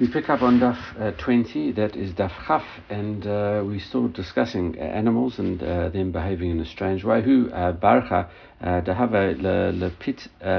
We pick up on Daf uh, 20, that is Daf Chaf, and uh, we're still discussing uh, animals and uh, them behaving in a strange way. Who uh, barcha dehave le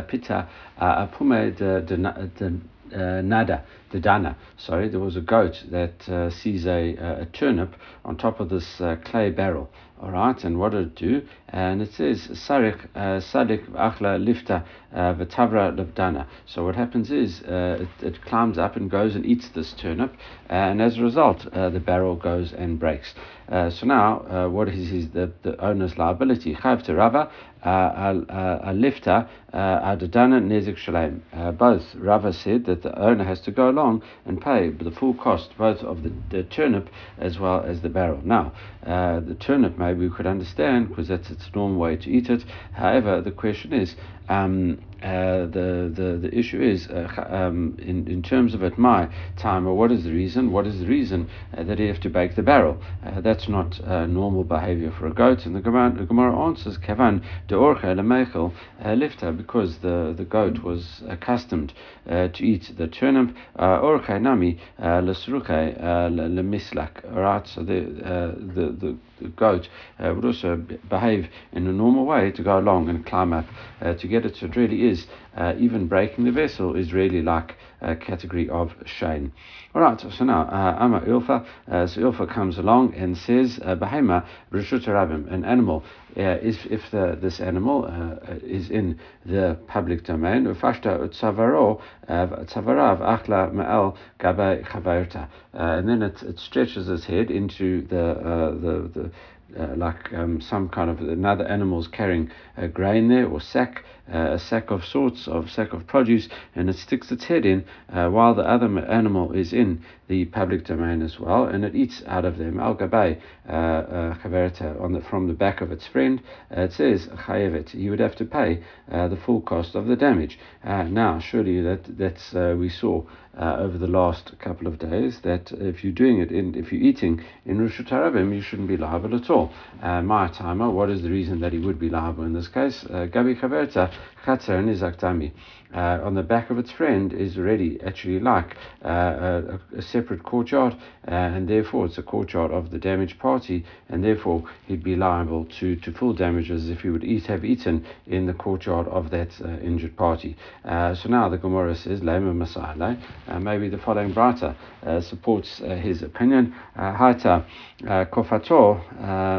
pita apume de nada the dana. Sorry, there was a goat that uh, sees a, a, turnip on top of this uh, clay barrel. All right, and what did it do? And it says sarik uh, sadik achla lifta uh, v'tavra lebdana. So what happens is uh, it, it, climbs up and goes and eats this turnip, and as a result, uh, the barrel goes and breaks. Uh, so now, uh, what is the, the owner's liability? Chav Rava, a lifter, adadana nezik shalem. Both Rava said that the owner has to go along and pay the full cost both of the, the turnip as well as the barrel. Now, the turnip maybe we could understand because that's its normal way to eat it. However, the question is, um, uh, the, the the issue is uh, um, in in terms of at my time, or what is the reason? What is the reason uh, that you have to bake the barrel? Uh, that's not uh, normal behavior for a goat. And the Gemara, answers, "Kavan de orcha lemechel lifta," because the the goat was accustomed to eat the turnip. Orcha nami lesruche lemislak. Right, so the the the the goat would also behave in a normal way to go along and climb up to get it. So it really is, uh, even breaking the vessel is really like a category of shame. All right, so now uh, Ama Ilfa, uh, so Ilfa comes along and says, uh, Behema Rishut Rabim, an animal. Uh, if if the, this animal uh, is in the public domain, ufashta tzavaro tzavarav achla ma'al gabe and then it, it stretches its head into the the the uh, like um, some kind of another animal's carrying a grain there or sack, uh, a sack of sorts of sack of produce, and it sticks its head in uh, while the other animal is in the public domain as well, and it eats out of them. Al gabay uh, uh, on the from the back of its friend. Uh, it says chayevet. You would have to pay the full cost of the damage. now, surely that that's we saw uh, over the last couple of days that if you're doing it in, if you're eating in Rishut Harabim, you shouldn't be liable at all. Uh, my timer, what is the reason that he would be liable in this case? Uh, Gabi Chaverta, Chatzer Nizaktami. Uh, on the back of its friend is already actually like uh, a, a, separate courtyard, uh, and therefore it's a courtyard of the damaged party, and therefore he'd be liable to, to full damages if he would eat have eaten in the courtyard of that uh, injured party. Uh, so now the Gemara says, Lema Masale, uh, maybe the following brata supports his opinion. Hata kofato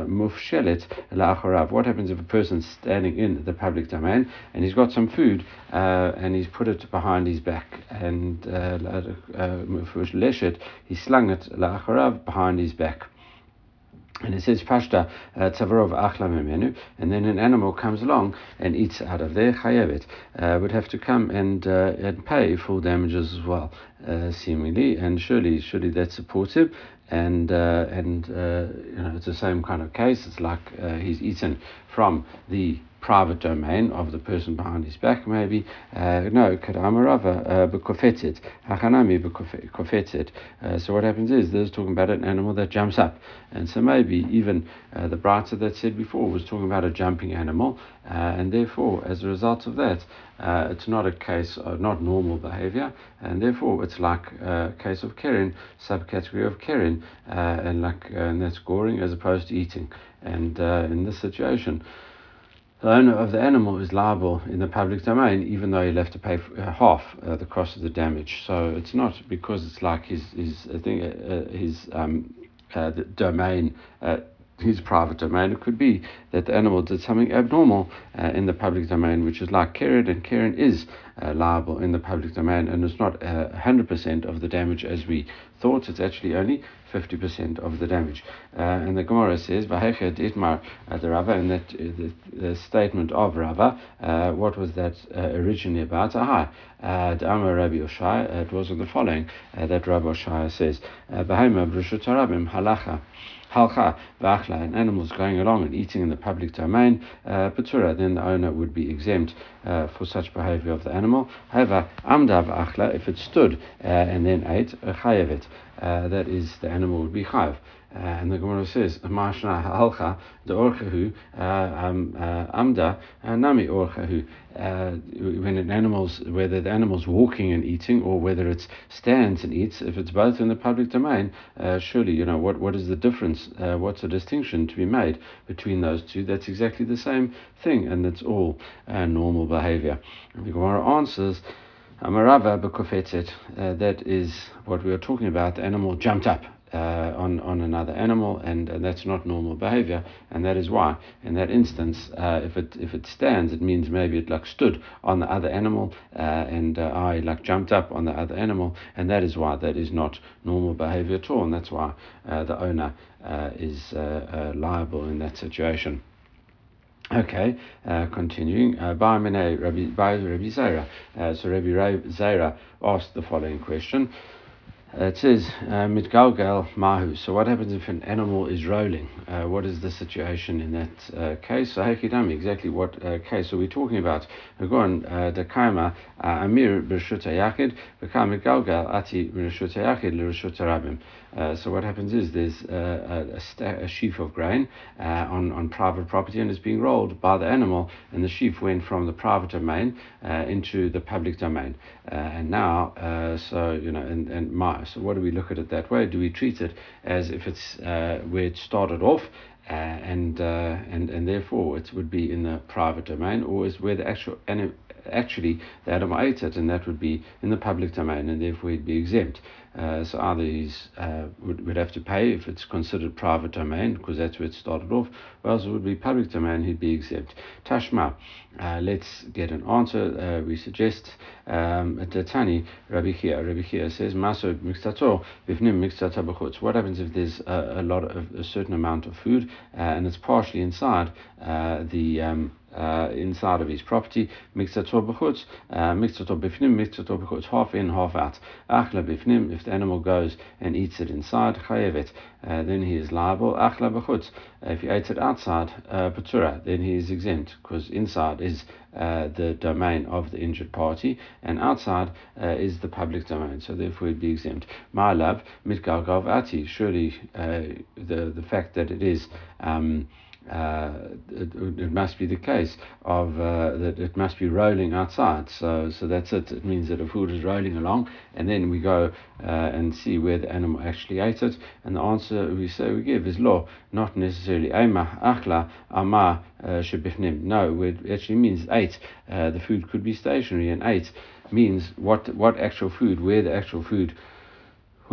mufshelet la'acharav. What happens if a person's standing in the public domain and he's got some food uh, and he's put it behind his back and uh, uh, he slung it la'acharav behind his back. And it says pashta uh, tzavarov achla and then an animal comes along and eats out of there. Chayevet uh, would have to come and uh, and pay full damages as well, uh, seemingly, and surely surely that's supportive. And uh, and uh, you know it's the same kind of case. It's like he's eaten from the private domain of the person behind his back, maybe. Uh, no, Kadamarava uh, bekofetit, Hachanami bekofetit. Uh, so what happens is there's talking about an animal that jumps up. And so maybe even uh, the Brata that said before was talking about a jumping animal, uh, and therefore, as a result of that, uh, it's not a case of not normal behavior, and therefore it's like a case of Keren, subcategory of Keren, and like and that's goring as opposed to eating. And in this situation, the owner of the animal is liable in the public domain, even though he left to pay uh, half uh, the cost of the damage. So it's not because it's like his his I think uh, his um, uh, domain uh, his private domain. It could be that the animal did something abnormal uh, in the public domain, which is like Keren, and Keren is uh, liable in the public domain, and it's not uh, 100% of the damage as we thought. It's actually only 50% of the damage. Uh, and the Gemara says, Vahechet itmar the Rava, and that uh, the, the, statement of Rava, uh, what was that originally about? Aha, Amar Rabbi Oshai, it was the following that Rabbi Oshai says, Bahema Brishut Halacha halcha v'achla, an animal's going along and eating in the public domain, uh, patura, then the owner would be exempt uh, for such behavior of the animal. However, amda v'achla, if it stood uh, and then ate, chayevet, uh, that is, the animal would be chayav. Uh, and the Gemara says, Mashna halcha the orchahu uh, um, uh, amda nami orchahu. When an animal's whether the animal's walking and eating or whether it stands and eats, if it's both in the public domain, surely you know what what is the difference? what's the distinction to be made between those two? That's exactly the same thing, and it's all normal behavior. And the Gemara answers. Amarava uh, that is what we are talking about. The animal jumped up uh, on, on another animal, and, that's not normal behavior, and that is why, in that instance, uh, if it if it stands, it means maybe it like stood on the other animal, uh, and uh, I like jumped up on the other animal, and that is why that is not normal behavior at all, and that's why uh, the owner uh, is liable in that situation. Okay, uh, continuing. By Rabbi, Zaira. So Rabbi Zaira asked the following question. Uh, it says uh, mitgalgal mahu. So what happens if an animal is rolling? Uh, what is the situation in that uh, case? So hekidami, exactly what uh, case are we talking about? Again, the kaima amir b'rshut yachid v'kam mitgalgal ati l'rshut rabim. Uh, so what happens is there's a, a, a sheaf of grain uh, on, on private property and it's being rolled by the animal and the sheaf went from the private domain uh, into the public domain. Uh, and now, so, you know, and, and my, so what do we look at it that way? Do we treat it as if it's where it started off uh, and uh, and and therefore it would be in the private domain, or is where the actual actually the animal ate it, and that would be in the public domain, and therefore he'd be exempt. Uh, so either he uh, would, would have to pay if it's considered private domain, because that's where it started off, or else it would be public domain, he'd be exempt. Tashma, uh, let's get an answer. Uh, we suggest um, Tani Rabbi Chia. Rabbi Chia says, Maso mixtato, bifnim mixtata What happens if there's a, a lot of a certain amount of food uh, and it's partially inside uh, the um, uh, inside of his property. Uh, half in, half out. Achla bifnim, if the animal goes and eats it inside, uh, then he is liable. Achla b'chutz, if he eats it outside, uh, patura, then he is exempt, because inside is uh, the domain of the injured party, and outside uh, is the public domain, so therefore he'd be exempt. My love, mitgalgav ati, surely uh, the, the fact that it is um, uh, it, it, must be the case of uh, that it must be rolling outside. So, so that's it. It means that a food is rolling along, and then we go uh, and see where the animal actually ate it. And the answer we say we give is law, not necessarily ema achla ama uh, shebifnim. No, it actually means ate. Uh, the food could be stationary, and ate means what what actual food, where the actual food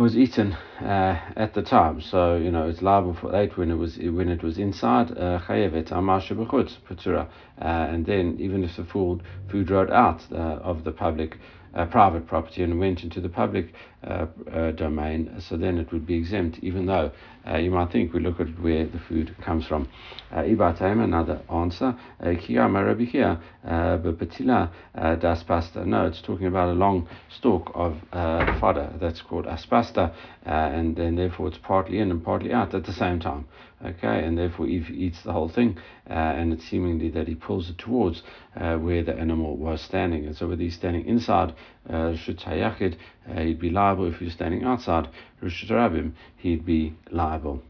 was eaten uh, at the time. So you know it's liable for eight when it was when it was inside uh, chayevet uh, and then even if the food food rode out uh, of the public uh, private property and went into the public uh, uh, domain, so then it would be exempt, even though uh, you might think we look at where the food comes from. Uh, Ibatem, another answer, uh, here, das pasta. No, it's talking about a long stalk of fodder that's called aspasta, and then therefore it's partly in and partly out at the same time. Okay, and therefore he eats the whole thing, and it's seemingly that he pulls it towards where the animal was standing. And so whether he's standing inside uh, he'd be liable if he was standing outside he'd be liable.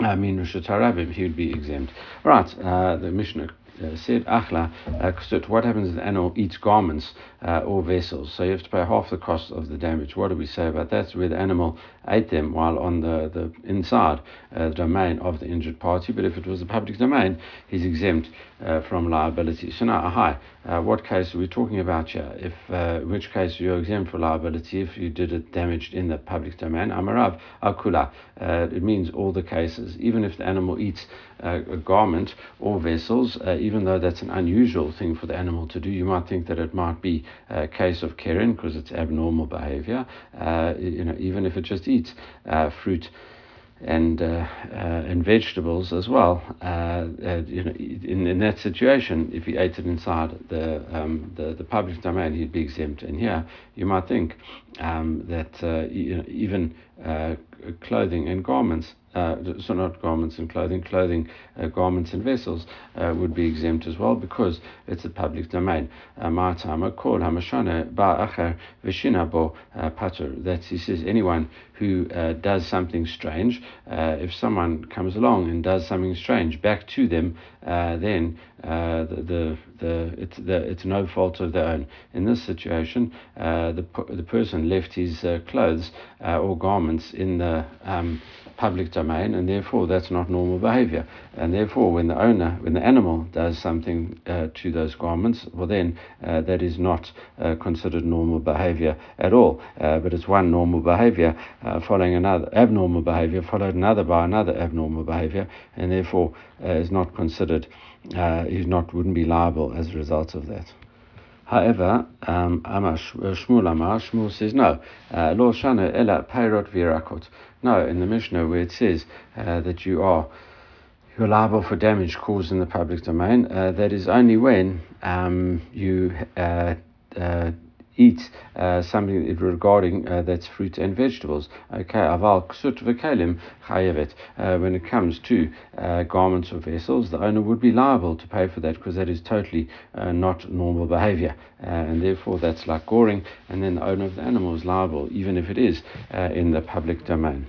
I mean, Hashanah, he would be exempt. Right, uh, the Mishnah uh, said achla uh, what happens if the animal eats garments uh, or vessels so you have to pay half the cost of the damage what do we say about that? Where the animal ate them while on the, the inside uh, the domain of the injured party but if it was a public domain he's exempt uh, from liability. So now hi uh, what case are we talking about here? If which case you're exempt from liability if you did it damaged in the public domain? Amarav akula. It means all the cases even if the animal eats a garment or vessels even though that's an unusual thing for the animal to do, you might think that it might be a case of keren because it's abnormal behavior. Uh, you know, even if it just eats uh, fruit and uh, uh, and vegetables as well. Uh, you know, in, in that situation, if he ate it inside the um, the, the public domain, he'd be exempt. And here, you might think um, that uh, you know, even clothing and garments uh, so not garments and clothing, clothing, uh, garments and vessels uh, would be exempt as well because it's a public domain. Ma'atama kol hamashana ba'acher veshinabo patur. That he says anyone who uh, does something strange, uh, if someone comes along and does something strange back to them, uh, then uh, the, the, the, it's, the, it's no fault of their own. In this situation, uh, the, the person left his uh, clothes or garments in the um, public domain, and therefore that's not normal behavior. And therefore, when the owner, when the animal does something uh, to those garments, well, then uh, that is not uh, considered normal behavior at all. Uh, but it's one normal behavior uh, following another abnormal behavior, followed another by another abnormal behavior, and therefore uh, is not considered, is not wouldn't be liable as a result of that. However, um, Shmuel says no. Lo shana peirot virakot. No, in the Mishnah where it says uh, that you are you're liable for damage caused in the public domain, uh, that is only when um, you uh, uh eat uh, something regarding uh, that's fruit and vegetables. Okay, aval ksut v'kelim chayevet. When it comes to garments or vessels, the owner would be liable to pay for that because that is totally not normal behavior, and therefore that's like goring, and then the owner of the animal is liable, even if it is in the public domain.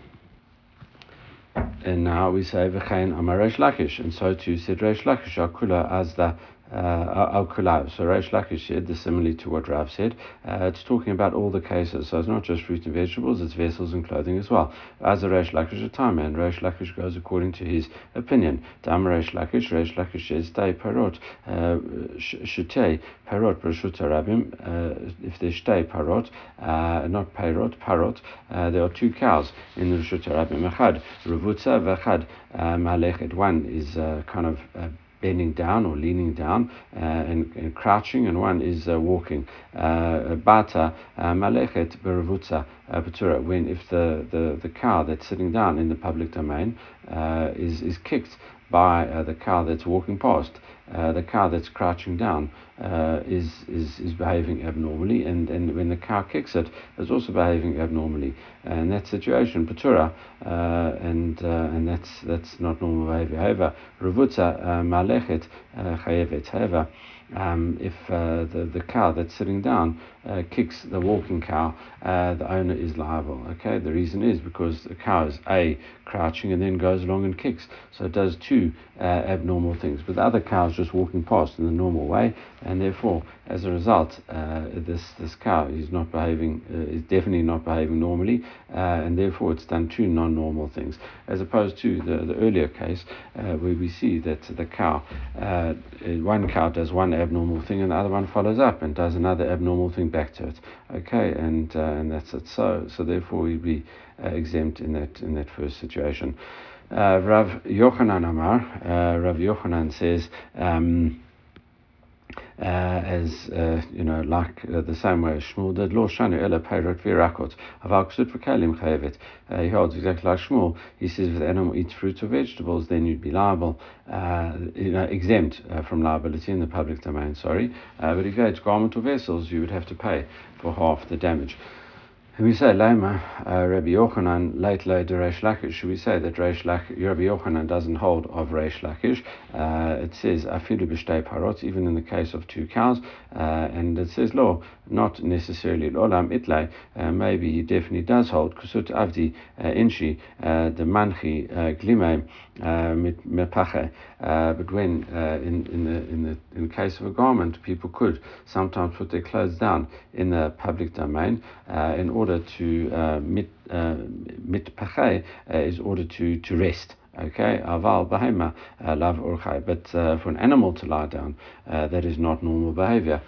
And now we say v'chein amar Lakish, and so too said Reish Lakish akula as the uh, Al Kulav. So Reish Lakish said this similarly to what Rav said. Uh, it's talking about all the cases. So it's not just fruit and vegetables, it's vessels and clothing as well. As a Reish Lakish time, and Reish Lakish goes according to his opinion. Dam Reish Lakish, Reish Lakish says, Stay parot, uh, shutei parot, brashut rabim. Uh, if they stay parot, uh, not parot, parot, there are two cows in the Rashut Rabim. Echad, Ravutza, v'echad. One is kind of bending down or leaning down uh, and, and, crouching, and one is uh, walking. Uh, bata malechet beravutza patura. When if the, the, the cow that's sitting down in the public domain is is kicked by the cow that's walking past, the cow that's crouching down uh, is, is, is behaving abnormally, and, and when the cow kicks it, it's also behaving abnormally. And that situation, patura, uh, and uh, and that's that's not normal behavior. However, uh, malechet uh, chayevet. However, um, if uh, the, the cow that's sitting down uh, kicks the walking cow, uh, the owner is liable. Okay, the reason is because the cow is a crouching and then goes along and kicks, so it does two uh, abnormal things. But the other cow is just walking past in the normal way, and therefore, as a result, uh, this this cow is not behaving, uh, is definitely not behaving normally, and therefore it's done two non-normal things, as opposed to the, the earlier case where we see that the cow, one cow does one abnormal thing and the other one follows up and does another abnormal thing back to it. Okay, and uh, and that's it. So so therefore we'd be uh, exempt in that in that first situation. Uh, Rav Yochanan Amar, uh, Rav Yochanan says. Um, uh, as uh, you know, like uh, the same way as Shmuel did, Lo Shanu Ela Peirot Virakot, Aval Ksut V'Kalim Chayevet. He holds exactly like Shmuel. He says if the animal eats fruits or vegetables, then you'd be liable, uh, you know, exempt uh, from liability in the public domain. Sorry, uh, but if you ate garment or vessels, you would have to pay for half the damage. We say Lema, uh, Rabbi Yochanan, late later Reish Lakish. Should we say that Reish Lakish, Rabbi Yochanan doesn't hold of Reish Lakish? Uh, it says afilu b'shtei parot, even in the case of two cows, uh, and it says law, not necessarily olam itlay. Uh, maybe he definitely does hold kusut avdi uh, inshi uh, the manchi glime mit mepache. But when in in the in the in the case of a garment, people could sometimes put their clothes down in the public domain in order order to uh, mit uh, uh, is order to to rest. Okay, aval behema uh, urchai. But uh, for an animal to lie down, uh, that is not normal behavior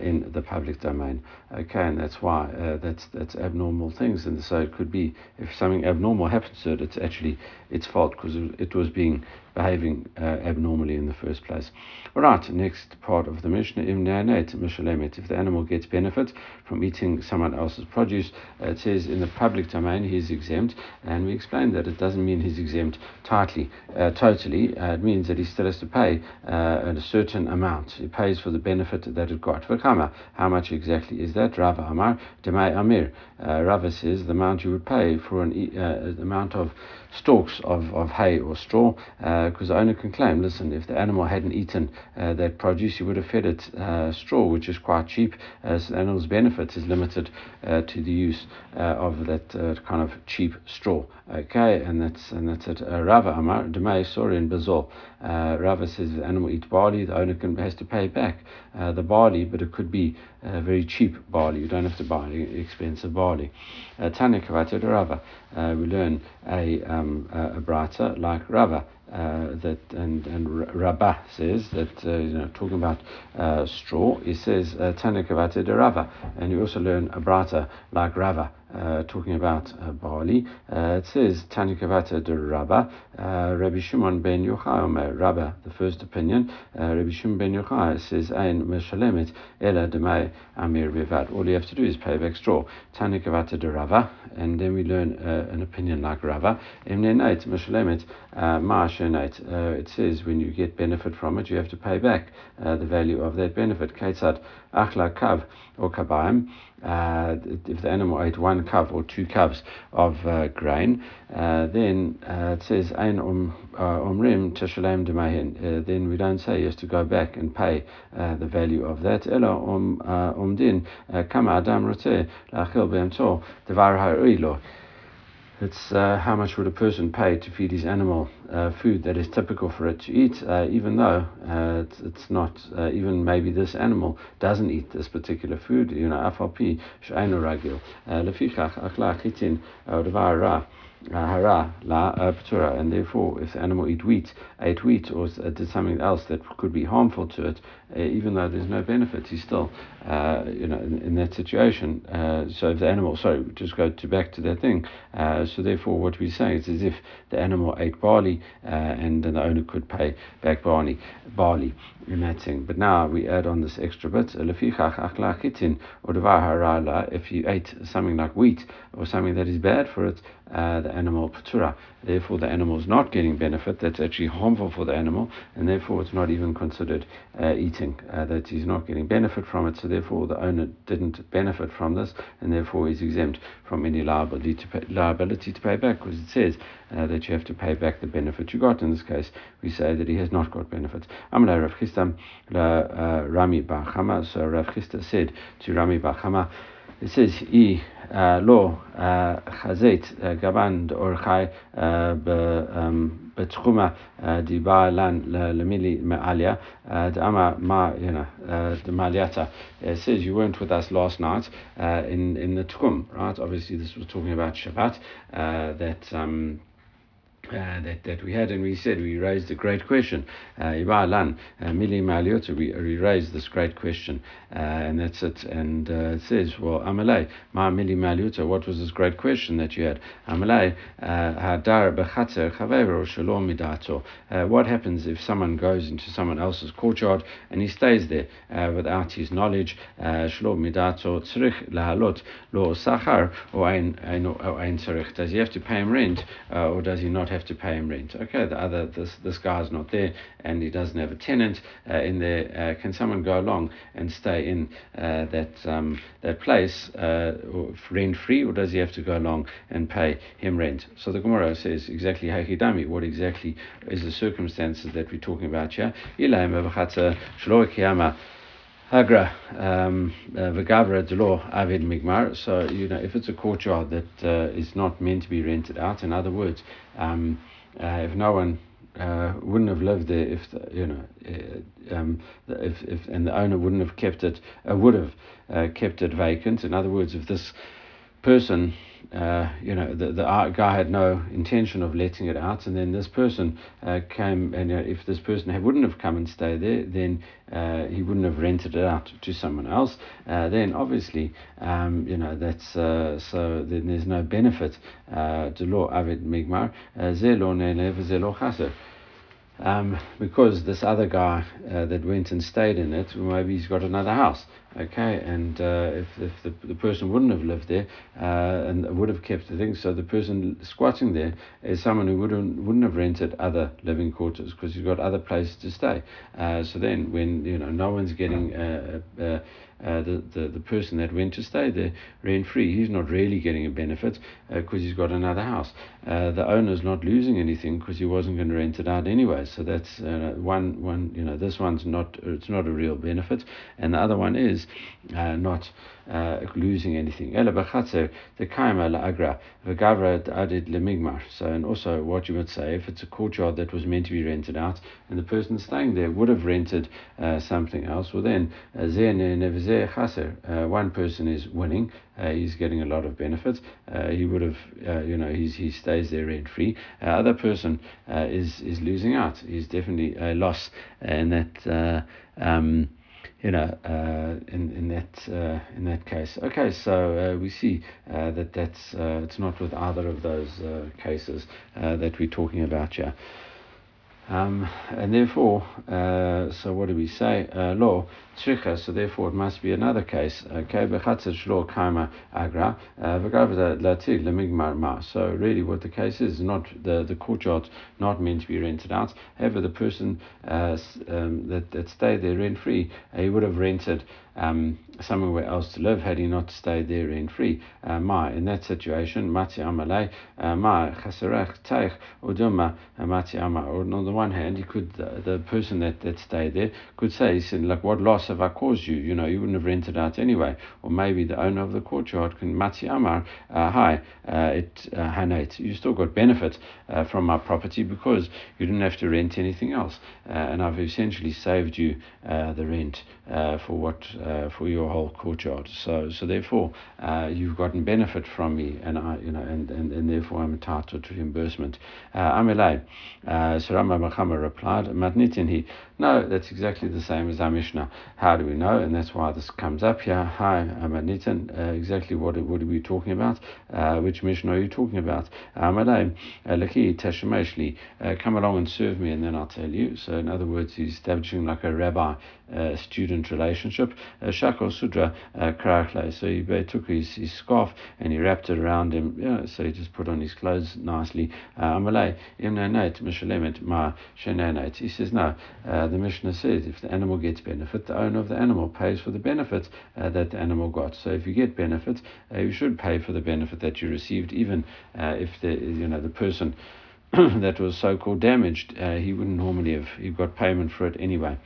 in the public domain. Okay, and that's why uh, that's that's abnormal things. And so it could be if something abnormal happens to it, it's actually its fault because it was being behaving uh, abnormally in the first place. All right, next part of the Mishnah, if the animal gets benefit from eating someone else's produce, uh, it says in the public domain he's exempt, and we explained that it doesn't mean he's exempt tightly, uh, totally. Uh, it means that he still has to pay uh, a certain amount. He pays for the benefit that it got. V'kama. How much exactly is that? Rava Amar Demai Amir. Uh, Rava says the amount you would pay for an uh, amount of stalks of, of hay or straw, because uh, the owner can claim, listen, if the animal hadn't eaten uh, that produce, you would have fed it uh, straw, which is quite cheap, as the animal's benefit is limited to the use of that kind of cheap straw. Okay, and that's and that's it. Rava Amar Demai Sorin Bazol. Rava says the animal eats barley, the owner can, has to pay back uh, the barley, but it could be uh, very cheap barley. You don't have to buy expensive barley. Tanya Kavata Rava. We learn a um, a brata like Rava. Uh, that and and Rabbah says that uh, you know talking about uh, straw. He says uh, Tanakavata de Rava, and you also learn a brata like Rava uh, talking about uh, barley. Uh, it says Tanikavata de Rabba, uh, Rabbi Shimon ben Yochai, Omer, Rabba, the first opinion. Uh, Rabbi Shimon ben Yochai says, Ein Meshalemet Ela Demai Amir Vivad. All you have to do is pay back straw. Tanikavata de Rava, and then we learn uh, an opinion like Rava. Emnenait Meshalemet Ma It says when you get benefit from it, you have to pay back the value of that benefit. Kaitzad Achla Kav or Kabaim uh, if the animal ate one cup or two cups of uh, grain, uh, then uh, it says ein um umrim teshalem demahin. Then we don't say he has to go back and pay uh, the value of that. Ela um umdin kama adam roteh lachil be'emto devar ha'ilo. It's uh, how much would a person pay to feed his animal uh, food that is typical for it to eat, uh, even though uh, it's, it's, not, uh, even maybe this animal doesn't eat this particular food, you know, afalpi she'ainu ragil. Uh, lefichach achla chitin ra hara la ptura, and therefore, if the animal eat wheat, ate wheat, or did something else that could be harmful to it, even though there's no benefit, he's still, uh, you know, in, in that situation. Uh, so if the animal, sorry, just go to back to that thing. Uh, so therefore, what we're saying is as if the animal ate barley, uh, and then the owner could pay back barley, barley in that thing. But now we add on this extra bit. If you ate something like wheat or something that is bad for it, uh, the animal patura. Therefore, the animal is not getting benefit. That's actually harmful for the animal, and therefore it's not even considered uh, eating. Uh, that he's not getting benefit from it. So therefore, the owner didn't benefit from this, and therefore he's exempt from any liability to pay, liability to pay back, because it says uh, that you have to pay back the benefit you got. In this case, we say that he has not got benefits. Rav uh, Rami. So Rav Chisda said to Rami Bar it says, "I lo chazet gaban orchai בתחומה דיבה לן למילי מעליה, דאמה מה, you know, דמעלייתה. It says you weren't with us last night uh, in, in the Tchum, right? Obviously this was talking about Shabbat, uh, that um, uh, that, that we had, and we said we raised a great question. Uh, Ibalan, uh, Mili Maliota, we, raised this great question, uh, and that's it. And uh, it says, well, Amalei, Ma Mili Maliota, what was this great question that you had? Amalei, Hadar Bechater Chaveiro Shalom Midato. What happens if someone goes into someone else's courtyard and he stays there without his knowledge? Shalom Midato Tzrich Lahalot Lo Sachar or Ein Tzrich. Does he have to pay him rent or does he not have to pay him rent. Okay, the other this this guy's not there and he doesn't have a tenant uh, in there. Uh, can someone go along and stay in uh, that um, that place uh, rent free, or does he have to go along and pay him rent? So the Gemara says exactly hechidami. What exactly is the circumstances that we're talking about here? Hagra um, uh, V'gavra Delo Avid Migmar. So you know if it's a courtyard that uh, is not meant to be rented out. In other words, um, uh, if no one uh, wouldn't have lived there if the, you know uh, um, if, if and the owner wouldn't have kept it uh, would have uh, kept it vacant. In other words, if this person uh, you know, the, the guy had no intention of letting it out, and then this person uh, came, and uh, if this person wouldn't have come and stayed there, then uh, he wouldn't have rented it out to someone else. Uh, then obviously, um, you know, that's so then there's no benefit. to law avid migmar zelo nele zelo chaser. um, because this other guy that went and stayed in it, maybe he's got another house. Okay, and uh, if, if the, the person wouldn't have lived there uh, and would have kept the thing, so the person squatting there is someone who wouldn't wouldn't have rented other living quarters because he's got other places to stay. Uh, so then, when you know no one's getting uh, uh, uh, the, the, the person that went to stay there rent free, he's not really getting a benefit because uh, he's got another house. Uh, the owner's not losing anything because he wasn't going to rent it out anyway. So that's uh, one, one, you know, this one's not, it's not a real benefit. And the other one is uh, not uh, losing anything. So, and also what you would say if it's a courtyard that was meant to be rented out and the person staying there would have rented uh, something else, well then, uh, one person is winning, uh, he's getting a lot of benefits. Uh, he would have, uh, you know, he's, he stays there rent free. Uh, other person uh, is is losing out. He's definitely a loss, in that. Um, you know, uh, in in that uh, in that case. Okay, so uh, we see uh, that that's uh, it's not with either of those uh, cases that we're talking about here. Um, and therefore, uh, so what do we say? Uh, law, tricha, so therefore it must be another case. Okay, shlo kaima agra, lemigmar ma. So really what the case is, not the, the courtyard not meant to be rented out. However, the person uh, um, that, that stayed there rent free, uh, he would have rented um, somewhere else to live had he not stayed there rent free. Uh, ma, in that situation, mati amalei, uh, ma chaserech teich uduma uh, mati ama. On the one hand, he could uh, the person that, that stayed there could say, he said, like, what loss have I caused you? You know, you wouldn't have rented out anyway. Or maybe the owner of the courtyard can mati amar, uh, hi, uh, it hanate. You still got benefit from my property because you didn't have to rent anything else, and I've essentially saved you the rent for what for your whole courtyard. So, so therefore, uh, you've gotten benefit from me, and I, you know, and, and, and therefore I'm entitled to reimbursement. Uh, Amelai, uh, so Rami Bachama replied, Matnitin he. No, that's exactly the same as our Mishnah. How do we know? And that's why this comes up here. Hi, Matnitin. Uh, exactly what what are we talking about? Uh, which Mishnah are you talking about? Amelai, uh, Laki Teshemeshli. Uh, come along and serve me, and then I'll tell you. So, in other words, he's establishing like a rabbi uh, student relationship. Uh, Shakol Sudra Karachle. So he took his, his scarf and he wrapped it around him. Yeah, so he just put on his clothes nicely. Imnanate Mishalemet Ma. He says, no, uh, the Mishnah says if the animal gets benefit, the owner of the animal pays for the benefit uh, that the animal got. So if you get benefit, uh, you should pay for the benefit that you received, even uh, if the you know the person that was so-called damaged, uh, he wouldn't normally have he got payment for it anyway.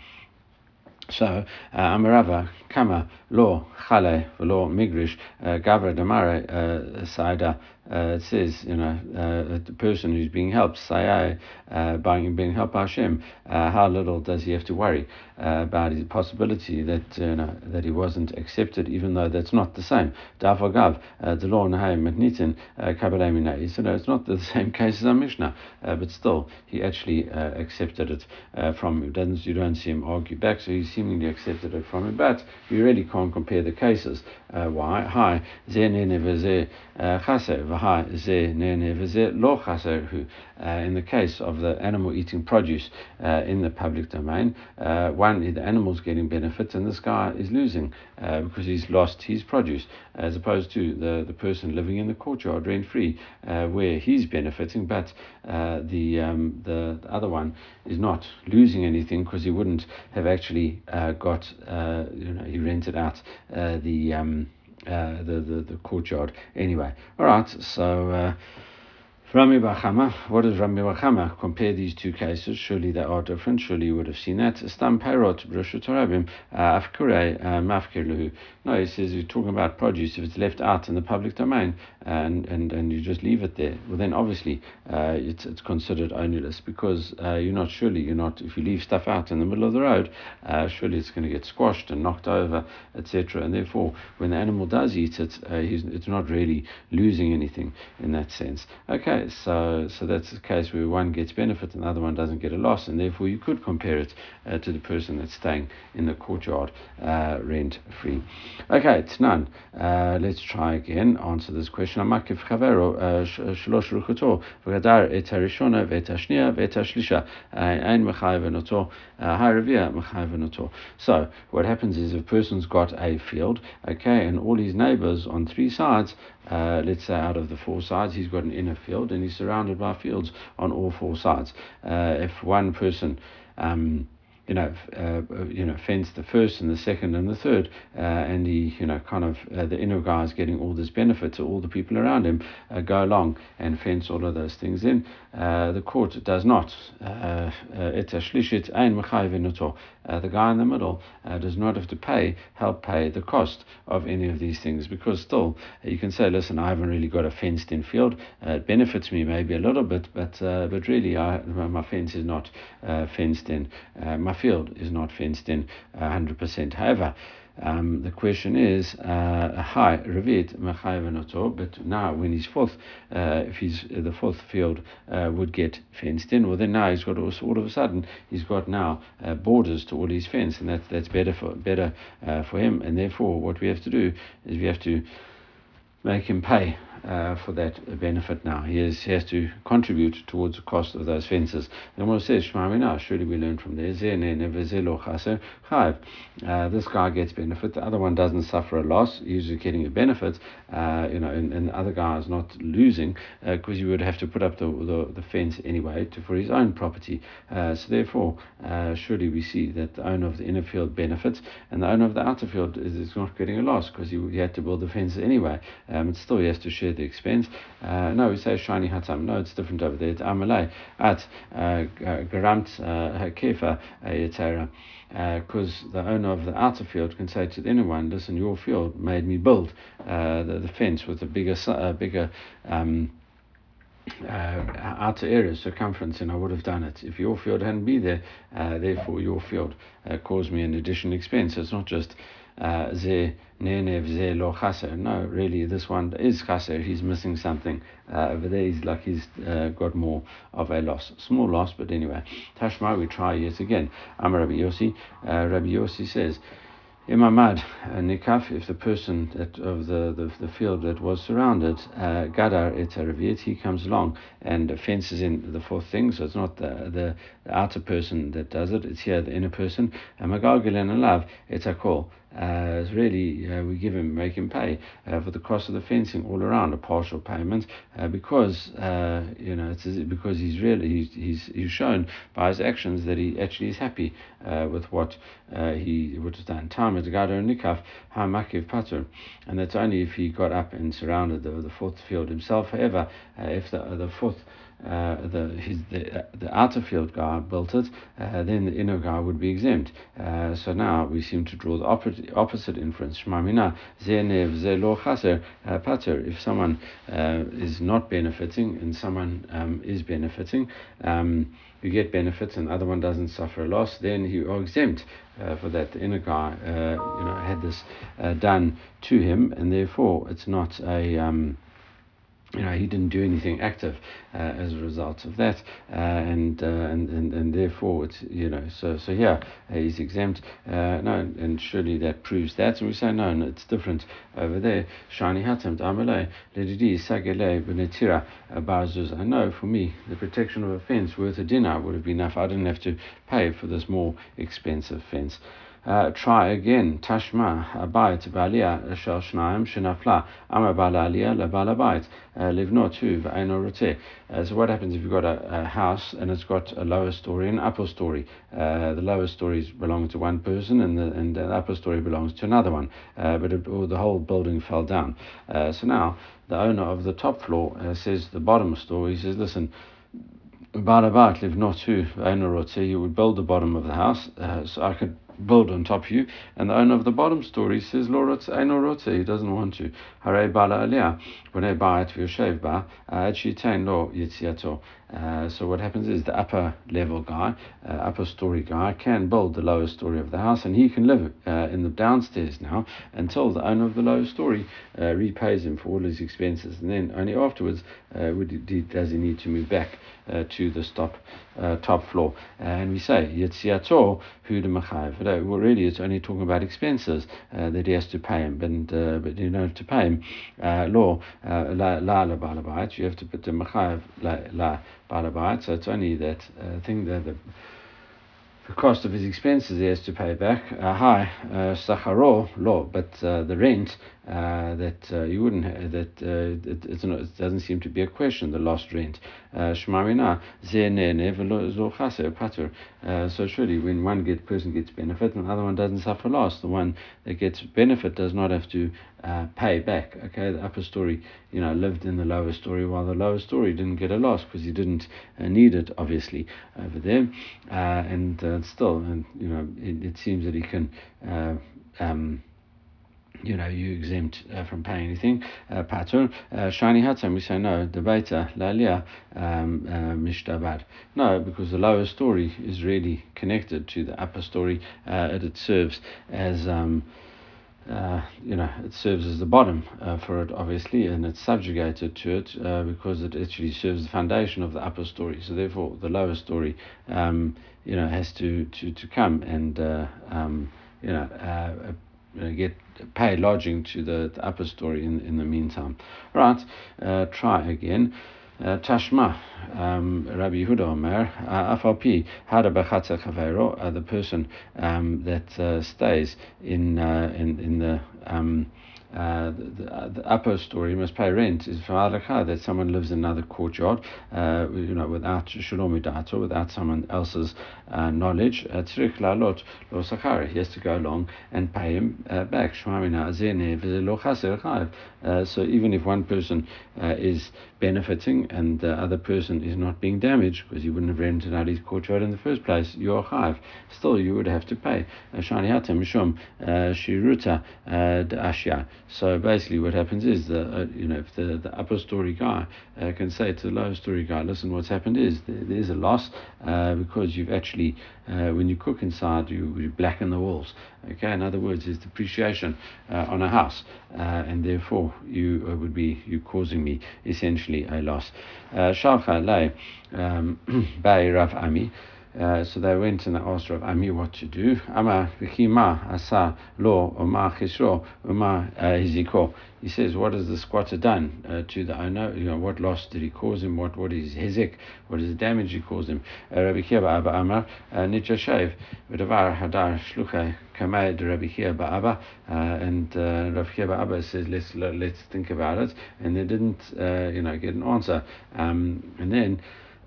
So, uh, Amarava, Kama, Lo, Chale, Lo, Migrish, uh, Gavra, Damare, uh, Saida, uh, it says, you know, uh, the person who's being helped, Sayai, uh, being, helped by Hashem, uh, how little does he have to worry uh, about the possibility that you know, that he wasn't accepted, even though that's not the same. Davagav, uh, the law Matnitin, Kabbalah So no, it's not the same case as our Mishnah, but still, he actually accepted it from him. Doesn't, you don't see him argue back, so he seemingly accepted it from him, but you really can't compare the cases. why? Hi, uh, in the case of the animal eating produce uh, in the public domain, uh, one, the animal's getting benefits and this guy is losing uh, because he's lost his produce, as opposed to the, the person living in the courtyard rent free, uh, where he's benefiting, but uh, the, um, the, the other one is not losing anything because he wouldn't have actually got, you know, he rented out the. Um, uh, the, the, the courtyard. Anyway, all right, so. Uh, Rami Bachama, what does Rami Bachama compare these two cases? Surely they are different. Surely you would have seen that. Stam Perot, Brashut Rabim, uh, Afkure, No, he says you're talking about produce. If it's left out in the public domain and, and, and you just leave it there, well, then obviously uh, it's, it's considered onerous because uh, you're not surely, you're not, if you leave stuff out in the middle of the road, uh, surely it's going to get squashed and knocked over, etc. And therefore, when the animal does eat it, uh, it's not really losing anything in that sense. Okay so so that's the case where one gets benefit and the other one doesn't get a loss, and therefore you could compare it uh, to the person that's staying in the courtyard uh, rent free. Okay, it's none. Let's try again. Answer this question. המקיף חברו שלוש רכותו וגדר את הראשונה ואת השנייה ואת השלישה. אין מחייבן אותו, הרביע מחייבן אותו. So, what happens is a person's got a field, okay, and all his neighbors on three sides uh, let's say out of the four sides, he's got an inner field and he's surrounded by fields on all four sides. Uh, if one person um, you know, uh, you know, fence the first and the second and the third, uh, and he, you know, kind of uh, the inner guy is getting all this benefit to all the people around him. Uh, go along and fence all of those things in. Uh, the court does not. Uh, uh, uh the guy in the middle uh, does not have to pay, help pay the cost of any of these things because still you can say, listen, I haven't really got a fenced-in field. it benefits me maybe a little bit, but but really, I, my fence is not fenced in. my field is not fenced in 100%. However, um, the question is, uh, hi, Revit Machayvanoto, but now when he's fourth, uh, if he's uh, the fourth field uh, would get fenced in, well then now he's got all of a sudden he's got now uh, borders to all his fence, and that's that's better for better uh, for him, and therefore what we have to do is we have to make him pay uh, for that benefit now. He has, he has to contribute towards the cost of those fences. And what it says, Shema surely we learn from there, uh, this guy gets benefit, the other one doesn't suffer a loss, he's getting a benefit, uh, you know, and, and the other guy is not losing because uh, you would have to put up the, the, the fence anyway to, for his own property. Uh, so therefore, uh, surely we see that the owner of the inner field benefits and the owner of the outer field is, is not getting a loss because he, he had to build the fence anyway. Um, and still he has to share the expense. Uh, no, we say shiny hatam. No, it's different over there. It's amalei at garamt kefa yetera because uh, the owner of the outer field can say to the inner one, listen, your field made me build uh, the, the fence with a bigger, uh, bigger um, uh, outer area circumference and I would have done it. If your field hadn't been there, uh, therefore your field uh, caused me an additional expense. It's not just uh, ze nenev ze lo chaser. No, really, this one is chaser. He's missing something. Uh, over there, he's like he's uh, got more of a loss. Small loss, but anyway. Tashma, we try yet again. I'm Rabbi Yossi. Uh, Rabbi Yossi says, Imamad Nikaf, if the person that of the, the, the field that was surrounded, uh, Gadar et he comes along and fences in the fourth thing, so it's not the, the, outer person that does it, it's here the inner person. And alav it's a call uh, it's really uh, we give him make him pay uh, for the cost of the fencing all around a partial payment uh, because uh, you know it's because he's really he's, he's, he's shown by his actions that he actually is happy uh, with what he would have done. Time nikaf hamakiv patur, and that's only if he got up and surrounded the, the fourth field himself. However, if the the fourth uh, the his the, uh, the outer field guy built it, uh, then the inner guy would be exempt. Uh, so now we seem to draw the opposite, opposite inference. Shmamina uh, pater. If someone uh, is not benefiting and someone um, is benefiting. Um, you get benefits and the other one doesn't suffer a loss, then you are exempt uh, for that. The inner guy, uh, you know, had this uh, done to him, and therefore it's not a um, you know, he didn't do anything active uh, as a result of that, uh, and, uh, and and and therefore it's you know so so yeah he's exempt. Uh, no, and surely that proves that. And we say no, no it's different over there. Shani hatam damale ledidi sagele benetira barzuz. I know for me the protection of a fence worth a dinar would have been enough. I didn't have to pay for this more expensive fence. Uh, try again. Tashma abayit balia shel shnaim shenafla amar balalia lebal abayit uh, livnot hu v'eino roteh. So what happens if you've got a, a, house and it's got a lower story and upper story? Uh, the lower stories belong to one person and the, and the upper story belongs to another one. Uh, but it, the whole building fell down. Uh, so now the owner of the top floor uh, says the bottom story. He says, listen. Balabat live not or you would build the bottom of the house, uh, so I could build on top of you. And the owner of the bottom story says, Lo rotze, he doesn't want to. Hare bala aliyah, b'nei ba'at v'yoshev ba, ad shitain lo yitziato. Uh, so what happens is the upper level guy, uh, upper story guy, can build the lower story of the house, and he can live uh, in the downstairs now until the owner of the lower story uh, repays him for all his expenses, and then only afterwards uh, he, does he need to move back uh, to the top top floor. And we say yitziato hu de Well, really, it's only talking about expenses that he has to pay him, but but you know to pay him law la la la you have to put the machayev la la Balabat. So it's only that uh, thing that the, the cost of his expenses he has to pay back. Uh, high uh, law, but uh, the rent uh, that uh, you wouldn't ha- that uh, it, it, doesn't seem to be a question. The lost rent. Uh, Shmarina. Uh, so surely, when one get person gets benefit and the other one doesn't suffer loss, the one that gets benefit does not have to uh, pay back. Okay, the upper story, you know, lived in the lower story, while the lower story didn't get a loss because he didn't uh, need it, obviously, over there. Uh, and still, and you know, it, it seems that he can. Um, you know, you exempt uh, from paying anything. Uh, patur uh, shiny hatam. We say no. Debata lalia um, uh, mishtabad. No, because the lower story is really connected to the upper story. Uh, and it serves as um, uh, you know, it serves as the bottom uh, for it, obviously, and it's subjugated to it uh, because it actually serves the foundation of the upper story. So therefore, the lower story, um, you know, has to to, to come and um, you know uh, get pay lodging to the, the, upper story in in the meantime. Right, uh, try again. Uh, Tashma, um, Rabbi Yehuda Omer, uh, Afalpi, Hada Bechatzer Chavero, uh, the person um, that uh, stays in, uh, in, in the um, uh, the, uh, the, upper story must pay rent is from that someone lives in another courtyard, uh, you know, without shalom without someone else's uh, knowledge. Uh, he has to go along and pay him uh, back. Uh, so even if one person uh, is benefiting and the other person is not being damaged because he wouldn't have rented out his courtyard in the first place, you're. Still, you would have to pay. Shani mishum shiruta ashya. So basically, what happens is the uh, you know if the, the upper story guy uh, can say to the lower story guy, listen, what's happened is there, there's a loss uh, because you've actually uh, when you cook inside you, you blacken the walls. Okay, in other words, it's depreciation uh, on a house, uh, and therefore you would be you causing me essentially a loss. Shalcha lay um, by Rav Ami. Uh, so they went and they asked Rav Ami what to do. Ama v'chima asa lo oma chisro uh, hiziko. He says, what has the squatter done uh, to the owner? You know, what loss did he cause him? What what is hezek? What is the damage he caused him? Uh, Rabbi Kiva Abba Amar nitja shev v'davar hadar shluchai kamei Rabbi Kiva Abba. And Rabbi Kiva Abba says, let's let's think about it. And they didn't, you know, get an answer. Um, and then.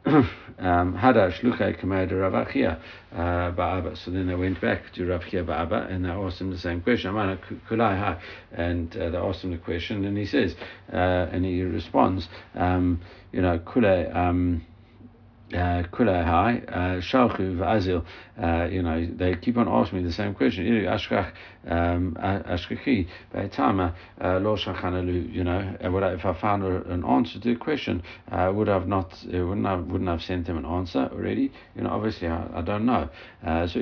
Um, Hada Shluchai Kamei Rav Achia uh, Ba'aba. So then they went back to Rav Chia Ba'aba and they asked him the same question. And uh, they asked him the question and he says, uh, and he responds, um, you know, Kulai. Um, uh, Kulehai, uh, uh, you know, they keep on asking me the same question. Um, Shachanalu, you know, if I found an answer to the question, I would have not, wouldn't have, wouldn't have sent him an answer already. You know, obviously I, I don't know. so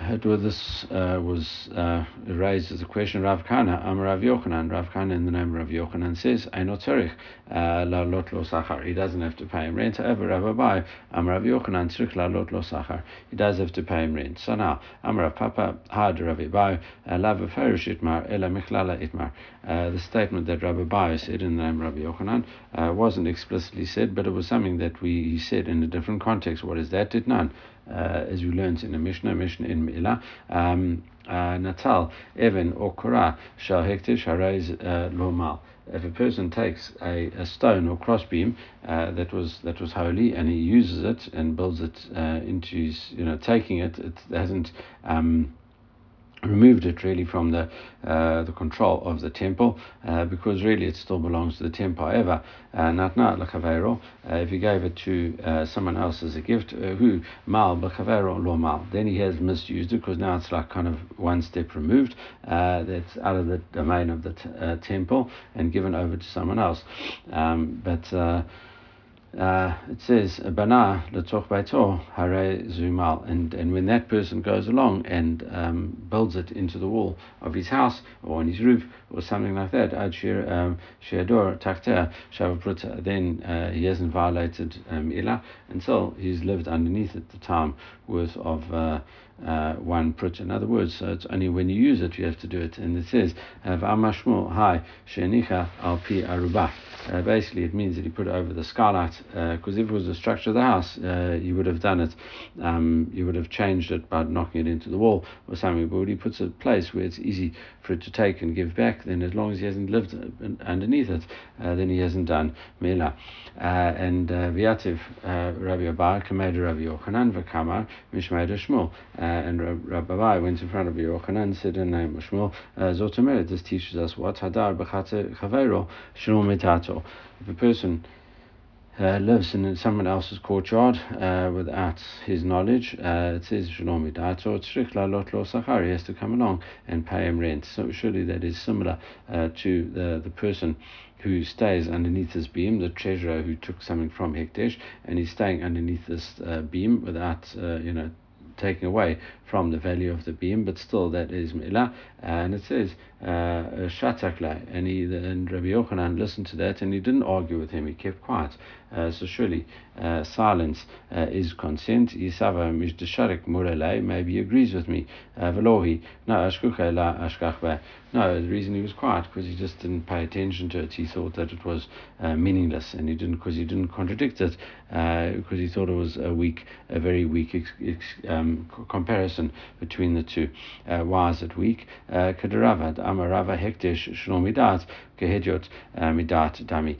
Itmar, where this uh, was uh, raised as a question, Rav Kana, I'm Rav Yochanan, Rav Kana in the name of Rav Yochanan says, "I know uh, la lot lo sachar. He doesn't have to pay him rent. However, Rav Abai, Am Rav Yochanan tzerich la lot lo sachar. He does have to pay him rent. So now, I'm Rav Papa, had Rav Abai, uh, la v'ferish itmar, ela michlala itmar. Uh, the statement that Rav Abai said in the name of Rav Yochanan uh, wasn't explicitly said, but it was something that we he said in a different context. What is that? Did none as we learned in the Mishnah, Mishnah in Milah. Um, uh, Natal, Evan, or Korah, Shal Hekdesh, Harez, uh, Lomal. If a person takes a, a stone or crossbeam uh, that was that was holy and he uses it and builds it uh, into his, you know, taking it, it hasn't um, removed it really from the uh, the control of the temple uh, because really it still belongs to the temple. However, uh, not not uh, if you gave it to uh, someone else as a gift, uh, who mal b'chavero lo mal, then he has misused it because now it's like kind of one step removed. that's out of the domain of the t- temple and given over to someone else. Um, but uh, it says bana letoch baito hare zumal, and and when that person goes along and um, builds it into the wall of his house or on his roof or something like that, ad um, sheador takter shavapruta, then uh, he hasn't violated um, ila until he's lived underneath at the time worth of. Uh, uh, one prut. In other words, so it's only when you use it you have to do it. And it says, "V'amashmu hai shenicha al pi arubah." Uh, basically, it means that he put it over the skylight because uh, if it was the structure of the house, uh, you would have done it. Um, you would have changed it by knocking it into the wall or something. But when he puts a place where it's easy for it to take and give back, then as long as he hasn't lived underneath it, uh, then he hasn't done mela. Uh, and viativ Rabbi Abai kamed Rabbi Yochanan v'kamar mishmei Shmuel. and Rabbi Abai went in front of Yochanan and said in name of Shmuel, Zotomer, this teaches us what hadar b'chate chavero shmuel mitato if a person uh, lives in someone else's courtyard uh, without his knowledge, uh, it says Shalom Dato Sachar, he has to come along and pay him rent. So surely that is similar uh, to the, the person who stays underneath this beam, the treasurer who took something from Hekdesh, and he's staying underneath this uh, beam without, uh, you know, taking away from the value of the beam, but still that is milah. And it says uh, and he and Rabbi Yochanan listened to that, and he didn't argue with him. He kept quiet. Uh, so surely uh, silence uh, is consent. Yisava mishdasharik murelei. Maybe he agrees with me. Uh, velohi no ashkucha la ashkachba. No, the reason he was quiet because he just didn't pay attention to it. He thought that it was uh, meaningless, and he didn't because he didn't contradict it because he thought it was a weak, a very weak ex, ex, um, comparison between the two. why is it weak? Kadaravad amarava hekdesh shlomidat kehediot midat dami.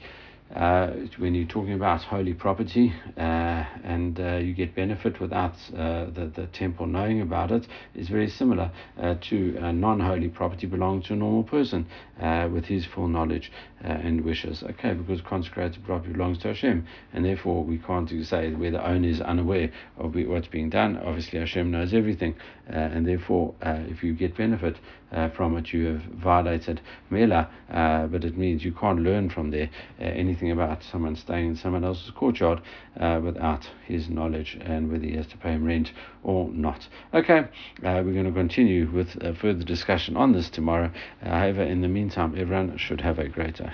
Uh, when you're talking about holy property uh, and uh, you get benefit without uh, the, the temple knowing about it is very similar uh, to non-holy property belonging to a normal person uh, with his full knowledge Uh, and wishes. Okay, because consecrated property belongs to Hashem and therefore we can't say where the owner is unaware of what's being done. Obviously Hashem knows everything uh, and therefore uh, if you get benefit from it you have violated Mela but it means you can't learn from there anything anything about someone staying in someone else's courtyard uh, without his knowledge and whether he has to pay him rent or not. Okay, uh, we're going to continue with uh, further discussion on this tomorrow. however, in the meantime, everyone should have a great day.